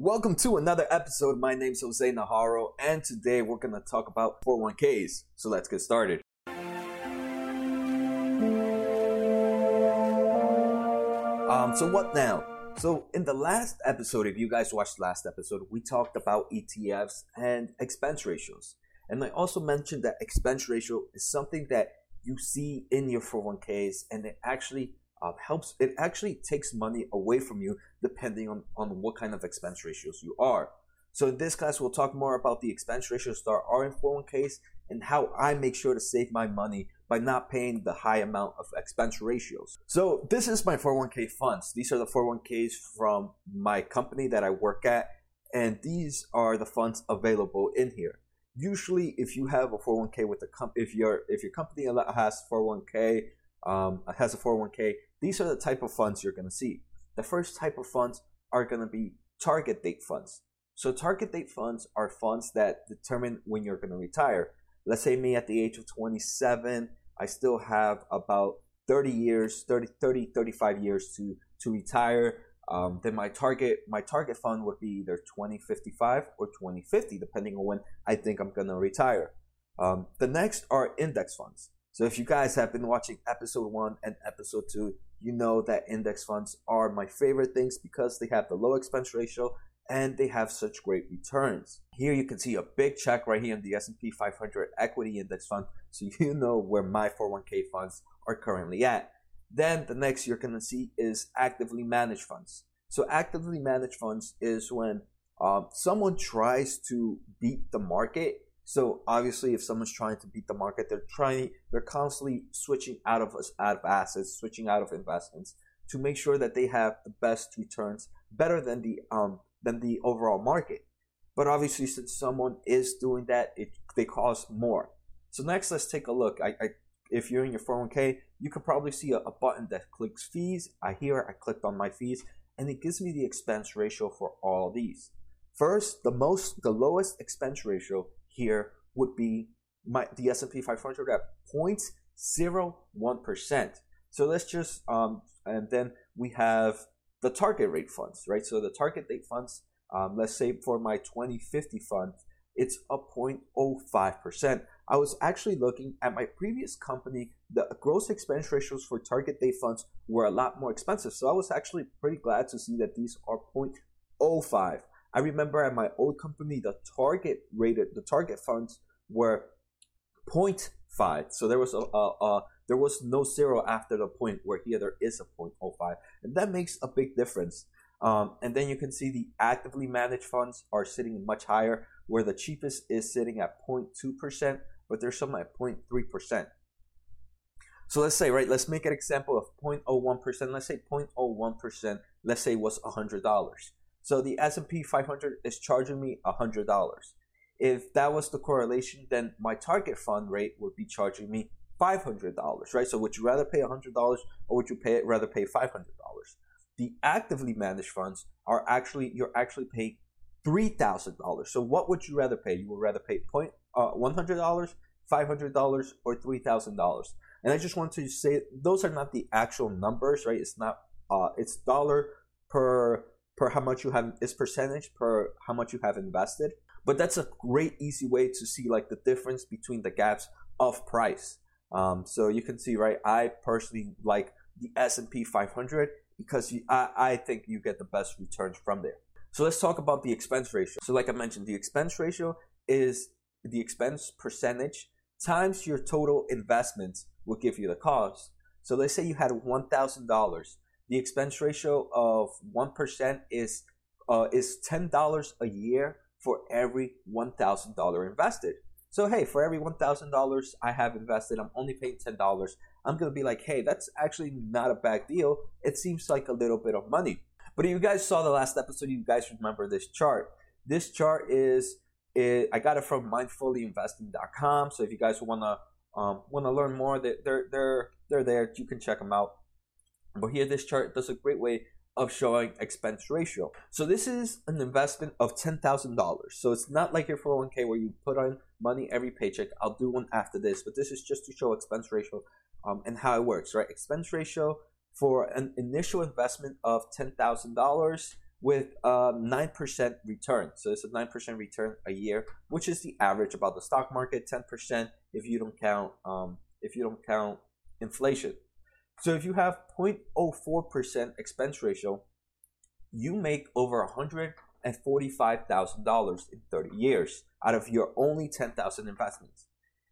Welcome to another episode. My name's Jose Najarro, and today we're going to talk about 401ks. So let's get started. Um, so what now? So in the last episode, if you guys watched last episode, we talked about ETFs and expense ratios. And I also mentioned that expense ratio is something that you see in your 401ks and it actually uh, helps, it actually takes money away from you depending on, on what kind of expense ratios you are. So in this class, we'll talk more about the expense ratios that are in 401ks and how I make sure to save my money by not paying the high amount of expense ratios. So this is my 401k funds. These are the 401ks from my company that I work at, and these are the funds available in here. Usually, if you have a 401k with a comp, if your if your company has 401k um, has a 401k, these are the type of funds you're going to see. The first type of funds are going to be target date funds. So target date funds are funds that determine when you're going to retire. Let's say me at the age of 27, I still have about 30 years, 30, 30 35 years to, to retire. Um, then my target my target fund would be either 2055 or 2050, depending on when I think I'm gonna retire. Um, the next are index funds. So if you guys have been watching episode one and episode two, you know that index funds are my favorite things because they have the low expense ratio and they have such great returns. Here you can see a big check right here in the S&P 500 equity index fund so you know where my 401k funds are currently at. Then the next you're going to see is actively managed funds. So actively managed funds is when um, someone tries to beat the market. So obviously, if someone's trying to beat the market, they're trying, they're constantly switching out of out of assets, switching out of investments to make sure that they have the best returns, better than the um, than the overall market. But obviously, since someone is doing that, it they cost more. So next, let's take a look. I, I if you're in your 401k, you can probably see a, a button that clicks fees. I here I clicked on my fees, and it gives me the expense ratio for all these. First, the most, the lowest expense ratio here would be my the S&P 500 at 0.01 percent. So let's just um, and then we have the target rate funds, right? So the target date funds, um, let's say for my 2050 fund, it's a 0.05%. I was actually looking at my previous company, the gross expense ratios for target date funds were a lot more expensive. So I was actually pretty glad to see that these are 0.05. I remember at my old company, the target rated, the target funds were 0.5. So there was a, a, a there was no zero after the point where here there is a 0.05 and that makes a big difference. Um, and then you can see the actively managed funds are sitting much higher where the cheapest is sitting at 0.2% but there's some at 0.3% so let's say right let's make an example of 0.01% let's say 0.01% let's say was $100 so the s&p 500 is charging me $100 if that was the correlation then my target fund rate would be charging me $500, right? So would you rather pay $100 or would you pay rather pay $500? The actively managed funds are actually, you're actually paying $3,000. So what would you rather pay? You would rather pay point, uh, $100, $500, or $3,000. And I just want to say those are not the actual numbers, right? It's not, uh, it's dollar per, per how much you have, is percentage per how much you have invested. But that's a great easy way to see like the difference between the gaps of price. Um, so you can see, right? I personally like the S&P 500 because you, I, I think you get the best returns from there. So let's talk about the expense ratio. So like I mentioned, the expense ratio is the expense percentage times your total investments will give you the cost. So let's say you had $1,000. The expense ratio of 1% is uh, is $10 a year for every $1,000 invested. So hey, for every one thousand dollars I have invested, I'm only paying ten dollars. I'm gonna be like, hey, that's actually not a bad deal. It seems like a little bit of money. But if you guys saw the last episode, you guys remember this chart. This chart is it, I got it from mindfullyinvesting.com. So if you guys wanna um, wanna learn more, they're they're they're there. You can check them out. But here, this chart does a great way of showing expense ratio. So this is an investment of $10,000. So it's not like your 401k where you put on money every paycheck. I'll do one after this, but this is just to show expense ratio um, and how it works, right? Expense ratio for an initial investment of $10,000, with a 9% return. So it's a 9% return a year, which is the average about the stock market, 10% if you don't count um, if you don't count inflation. So if you have 0.04% expense ratio, you make over $145,000 in 30 years out of your only 10,000 investments.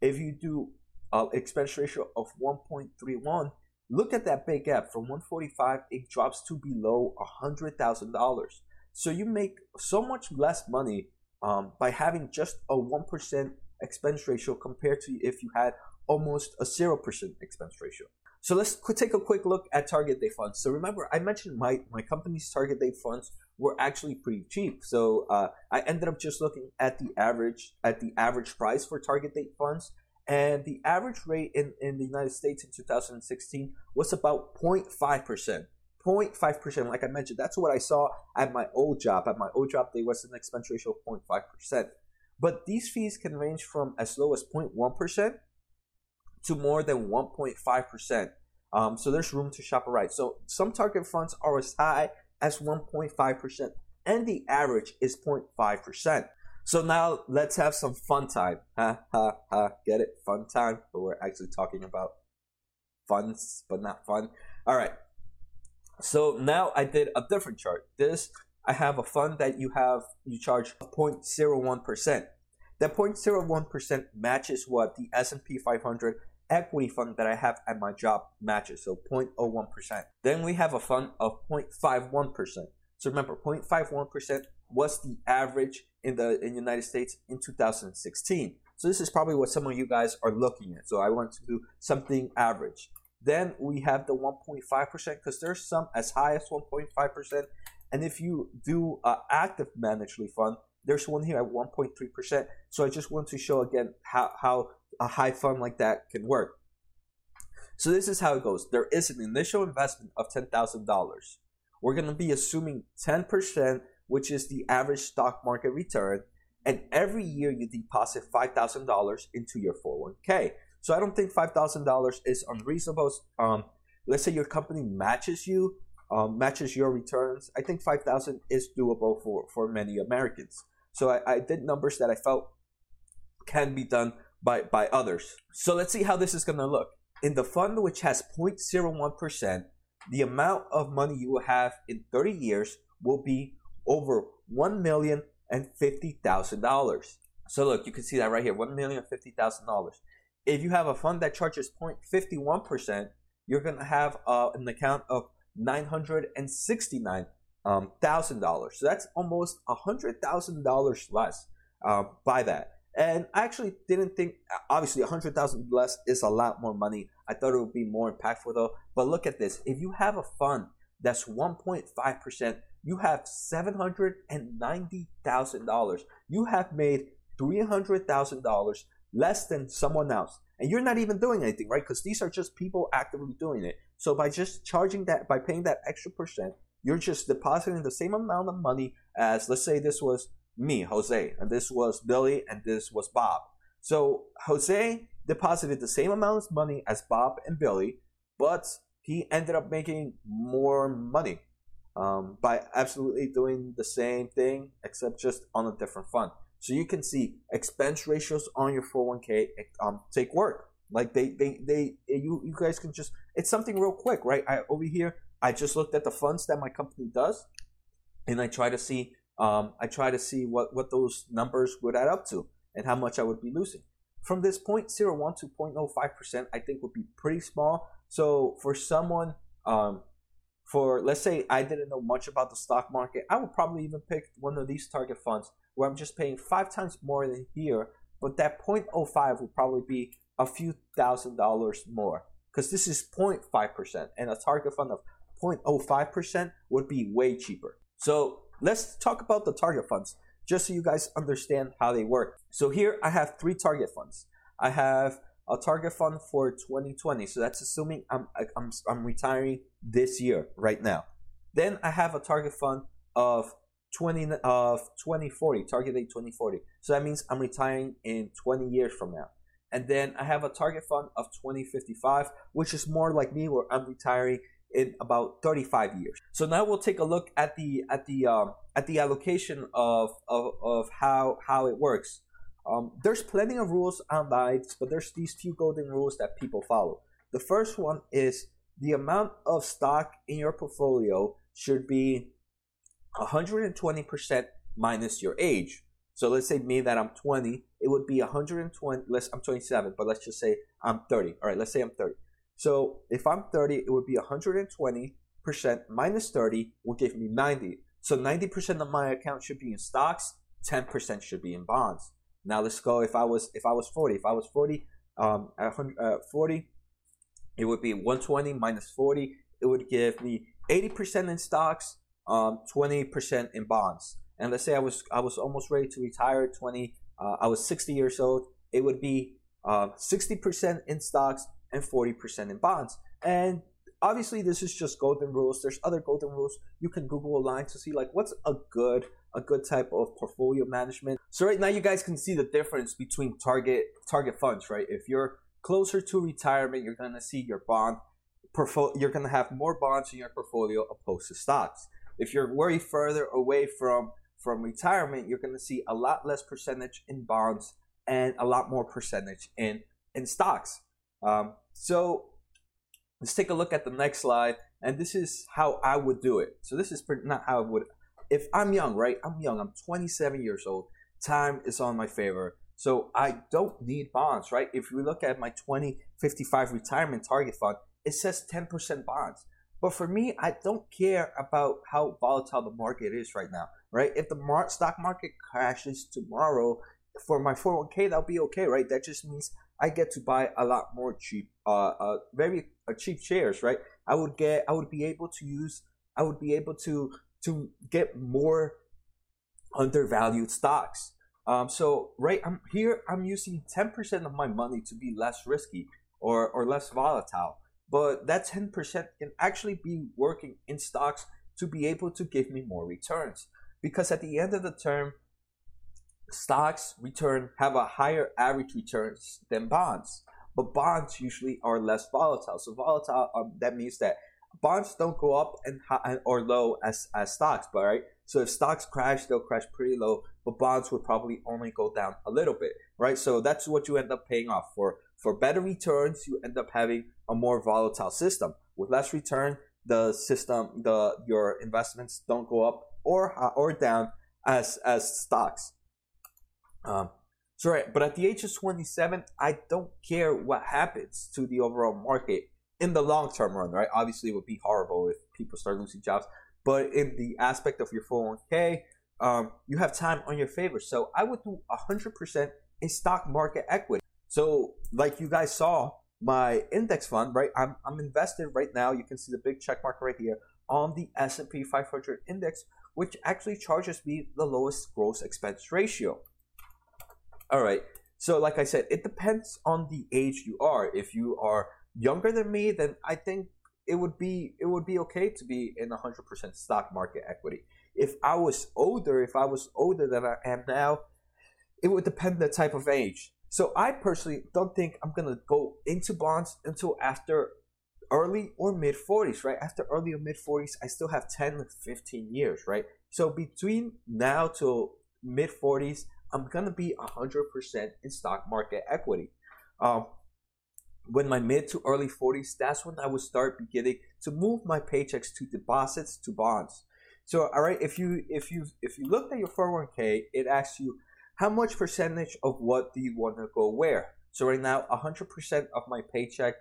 If you do an expense ratio of 1.31, look at that big gap from 145 it drops to below $100,000. So you make so much less money um, by having just a 1% expense ratio compared to if you had almost a 0% expense ratio. So let's take a quick look at target date funds. So remember, I mentioned my, my company's target date funds were actually pretty cheap. So uh, I ended up just looking at the average at the average price for target date funds, and the average rate in, in the United States in 2016 was about 0.5 percent. 0.5 percent, like I mentioned, that's what I saw at my old job. At my old job, there was an expense ratio of 0.5 percent. But these fees can range from as low as 0.1 percent to more than 1.5%. Um, so there's room to shop around. So some target funds are as high as 1.5%, and the average is 0.5%. So now let's have some fun time. Ha ha ha. Get it? Fun time. But we're actually talking about funds, but not fun. All right. So now I did a different chart. This I have a fund that you have you charge 0.01%. That 0.01% matches what the S&P 500 equity fund that I have at my job matches, so 0.01%. Then we have a fund of 0.51%. So remember, 0.51% was the average in the in the United States in 2016. So this is probably what some of you guys are looking at. So I want to do something average. Then we have the 1.5% because there's some as high as 1.5%. And if you do an active managed fund, there's one here at 1.3%. So I just want to show again how, how a high fund like that can work. So this is how it goes. There is an initial investment of $10,000. We're going to be assuming 10%, which is the average stock market return. And every year you deposit $5,000 into your 401k. So I don't think $5,000 is unreasonable. Um, let's say your company matches you, um, matches your returns. I think 5,000 is doable for, for many Americans. So I, I did numbers that I felt can be done by, by others. So let's see how this is going to look. In the fund which has 0.01%, the amount of money you will have in 30 years will be over $1,050,000. So look, you can see that right here, $1,050,000. If you have a fund that charges 0.51%, you're going to have uh, an account of $969,000. Um, so that's almost $100,000 less uh, by that. And I actually didn't think, obviously, 100000 less is a lot more money. I thought it would be more impactful though. But look at this. If you have a fund that's 1.5%, you have $790,000. You have made $300,000 less than someone else. And you're not even doing anything, right? Because these are just people actively doing it. So by just charging that, by paying that extra percent, you're just depositing the same amount of money as, let's say this was me, Jose, and this was Billy, and this was Bob. So Jose deposited the same amount of money as Bob and Billy, but he ended up making more money um, by absolutely doing the same thing, except just on a different fund. So you can see expense ratios on your 401k um, take work. Like they, they, they, you, you guys can just, it's something real quick, right? I over here, I just looked at the funds that my company does, and I try to see um, I try to see what, what those numbers would add up to and how much I would be losing. From this 0.01 to 0.05%, I think would be pretty small. So for someone, um, for let's say I didn't know much about the stock market, I would probably even pick one of these target funds where I'm just paying five times more than here, but that 0.05 would probably be a few thousand dollars more because this is 0.5% and a target fund of 0.05% would be way cheaper. So let's talk about the target funds just so you guys understand how they work. So here I have three target funds. I have a target fund for 2020. So that's assuming I'm, I'm, I'm retiring this year right now. Then I have a target fund of 20 of 2040, target date 2040. So that means I'm retiring in 20 years from now. And then I have a target fund of 2055, which is more like me where I'm retiring in about 35 years. So now we'll take a look at the at the um, at the allocation of of, of how how it works. Um, there's plenty of rules on lights, but there's these few golden rules that people follow. The first one is the amount of stock in your portfolio should be 120% minus your age. So let's say me that I'm 20, it would be 120. Let's I'm 27, but let's just say I'm 30. All right, let's say I'm 30. So if I'm 30, it would be 120 percent minus 30 will give me 90. So 90% of my account should be in stocks, 10% should be in bonds. Now let's go. If I was if I was 40, if I was 40, um, uh, 40, it would be 120 minus 40. It would give me 80% in stocks, um, 20% in bonds. And let's say I was I was almost ready to retire. 20, uh, I was 60 years old. It would be uh, 60% in stocks and 40% in bonds. And obviously, this is just golden rules. There's other golden rules. You can Google a line to see like what's a good a good type of portfolio management. So right now, you guys can see the difference between target target funds. Right, if you're closer to retirement, you're gonna see your bond portfolio. You're gonna have more bonds in your portfolio opposed to stocks. If you're way further away from from retirement, you're to see a lot less percentage in bonds and a lot more percentage in in stocks. Um, so let's take a look at the next slide, and this is how I would do it. So this is not how I would. If I'm young, right? I'm young. I'm 27 years old. Time is on my favor. So I don't need bonds, right? If we look at my 2055 retirement target fund, it says 10% bonds. But for me, I don't care about how volatile the market is right now, right? If the mar- stock market crashes tomorrow, for my 401k, that'll be okay, right? That just means I get to buy a lot more cheap, uh, uh very uh, cheap shares, right? I would get, I would be able to use, I would be able to to get more undervalued stocks. Um, so right, I'm here. I'm using 10% of my money to be less risky or or less volatile but that 10% can actually be working in stocks to be able to give me more returns. Because at the end of the term, stocks return have a higher average returns than bonds. But bonds usually are less volatile. So volatile, um, that means that bonds don't go up and high, or low as, as stocks, but right? So if stocks crash, they'll crash pretty low, but bonds would probably only go down a little bit, right? So that's what you end up paying off for. For better returns, you end up having a more volatile system. With less return, the system, the your investments don't go up or or down as as stocks. Um, so right, but at the age of 27, I don't care what happens to the overall market in the long term run. Right, obviously, it would be horrible if people start losing jobs. But in the aspect of your 401k, um, you have time on your favor. So I would do 100% in stock market equity. So, like you guys saw, my index fund, right? I'm, I'm invested right now. You can see the big check mark right here on the S&P 500 index, which actually charges me the lowest gross expense ratio. All right. So, like I said, it depends on the age you are. If you are younger than me, then I think it would be it would be okay to be in 100% stock market equity. If I was older, if I was older than I am now, it would depend on the type of age. So I personally don't think I'm gonna go into bonds until after early or mid 40s, right? After early or mid 40s, I still have 10 15 years, right? So between now till mid 40s, I'm gonna be 100% in stock market equity. Um, when my mid to early 40s, that's when I would start beginning to move my paychecks to deposits to bonds. So, all right, if you if you if you looked at your 401k, it asks you how much percentage of what do you want to go where? So right now, 100% of my paycheck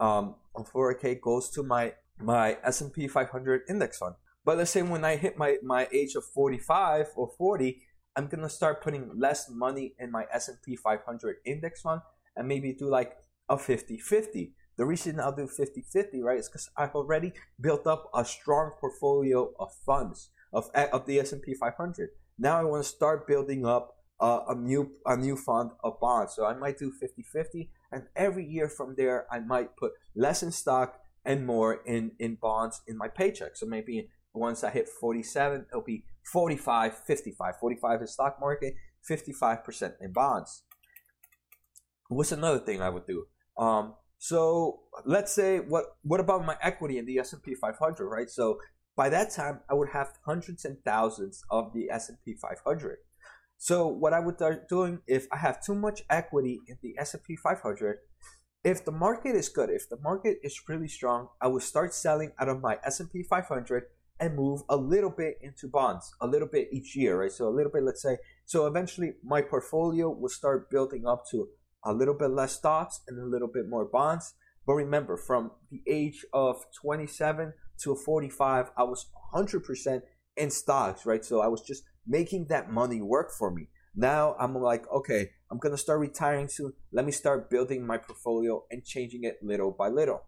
um, on 401k goes to my my S&P 500 index fund. But let's say when I hit my, my age of 45 or 40, I'm gonna start putting less money in my S&P 500 index fund and maybe do like a 50-50. The reason I'll do 50-50, right, is because I've already built up a strong portfolio of funds of, of the S&P 500. Now I want to start building up uh, a new a new fund of bonds. So I might do 50-50 and every year from there I might put less in stock and more in in bonds in my paycheck. So maybe once I hit 47, it'll be 45, 55. 45 is stock market, 55% in bonds. What's another thing I would do? Um, So let's say what what about my equity in the S and P 500, right? So by that time, I would have hundreds and thousands of the S and P 500. So what I would start doing if I have too much equity in the S and P 500, if the market is good, if the market is really strong, I would start selling out of my S and P 500 and move a little bit into bonds, a little bit each year, right? So a little bit, let's say, so eventually my portfolio will start building up to a little bit less stocks and a little bit more bonds. But remember, from the age of 27 to 45, I was 100% in stocks, right? So I was just making that money work for me. Now I'm like, okay, I'm gonna start retiring soon. Let me start building my portfolio and changing it little by little.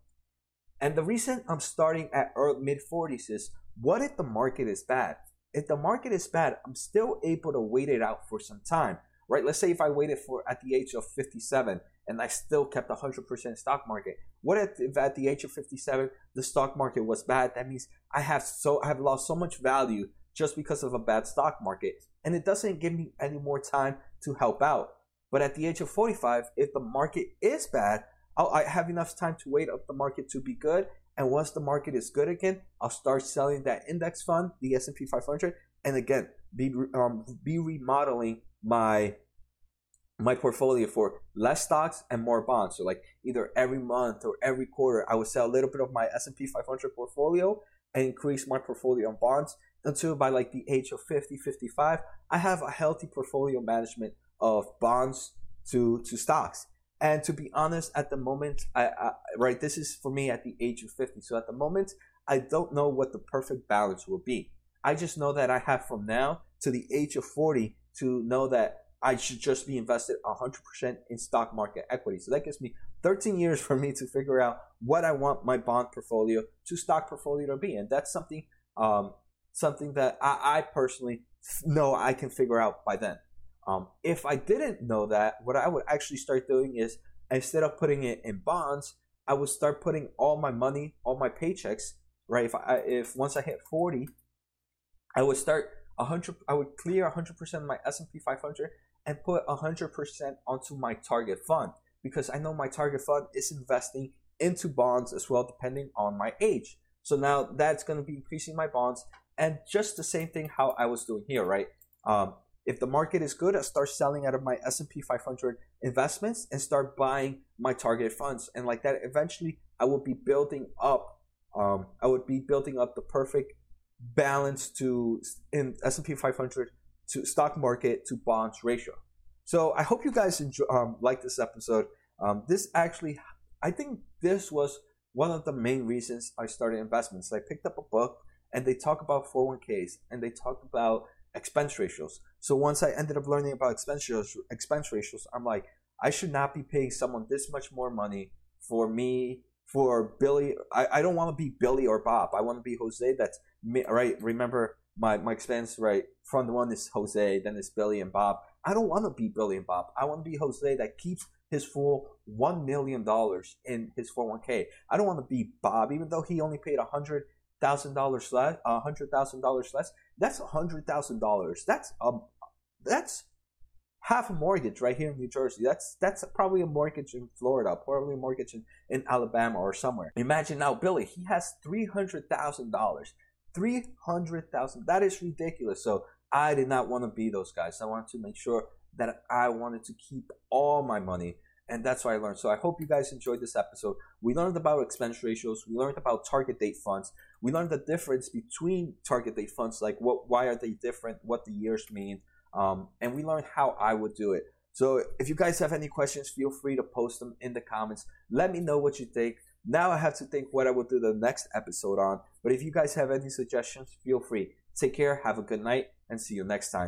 And the reason I'm starting at mid 40s is what if the market is bad? If the market is bad, I'm still able to wait it out for some time right? Let's say if I waited for at the age of 57 and I still kept 100% stock market. What if, if at the age of 57 the stock market was bad? That means I have so I have lost so much value just because of a bad stock market, and it doesn't give me any more time to help out. But at the age of 45, if the market is bad, I'll, I have enough time to wait up the market to be good. And once the market is good again, I'll start selling that index fund, the S&P 500, and again be um, be remodeling my my portfolio for less stocks and more bonds. So like either every month or every quarter, I would sell a little bit of my S&P 500 portfolio and increase my portfolio on bonds until by like the age of 50, 55, I have a healthy portfolio management of bonds to, to stocks. And to be honest, at the moment, I, I, right, this is for me at the age of 50. So at the moment, I don't know what the perfect balance will be. I just know that I have from now to the age of 40 to know that I should just be invested 100% in stock market equity. So that gives me 13 years for me to figure out what I want my bond portfolio to stock portfolio to be. And that's something, um, something that I, I, personally know I can figure out by then. Um, if I didn't know that, what I would actually start doing is instead of putting it in bonds, I would start putting all my money, all my paychecks, right? If I, if once I hit 40, I would start 100 I would clear 100% of my S&P 500 and put 100% onto my target fund because I know my target fund is investing into bonds as well depending on my age. So now that's going to be increasing my bonds and just the same thing how I was doing here, right? Um, if the market is good, I start selling out of my S&P 500 investments and start buying my target funds. And like that, eventually I will be building up, um, I would be building up the perfect balance to in S&P 500 to stock market to bonds ratio. So I hope you guys enjoy um, like this episode. Um, this actually, I think this was one of the main reasons I started investments. I picked up a book and they talk about 401ks and they talk about expense ratios. So once I ended up learning about expense ratios, expense ratios, I'm like, I should not be paying someone this much more money for me for Billy. I, I don't want to be Billy or Bob. I want to be Jose. That's me, right. Remember my, my expense, right? Front one is Jose, then it's Billy and Bob. I don't want to be Billy and Bob. I want to be Jose that keeps his full $1 million in his 401k. I don't want to be Bob, even though he only paid $100,000 less, $100,000 less. That's $100,000. That's, um, that's half a mortgage right here in New Jersey. That's that's probably a mortgage in Florida, probably a mortgage in, in Alabama or somewhere. Imagine now Billy, he has three hundred thousand dollars. Three hundred thousand. That is ridiculous. So I did not want to be those guys. I wanted to make sure that I wanted to keep all my money. And that's what I learned. So I hope you guys enjoyed this episode. We learned about expense ratios. We learned about target date funds. We learned the difference between target date funds, like what, why are they different, what the years mean, um, and we learned how I would do it. So if you guys have any questions, feel free to post them in the comments. Let me know what you think. Now I have to think what I will do the next episode on. But if you guys have any suggestions, feel free. Take care, have a good night, and see you next time.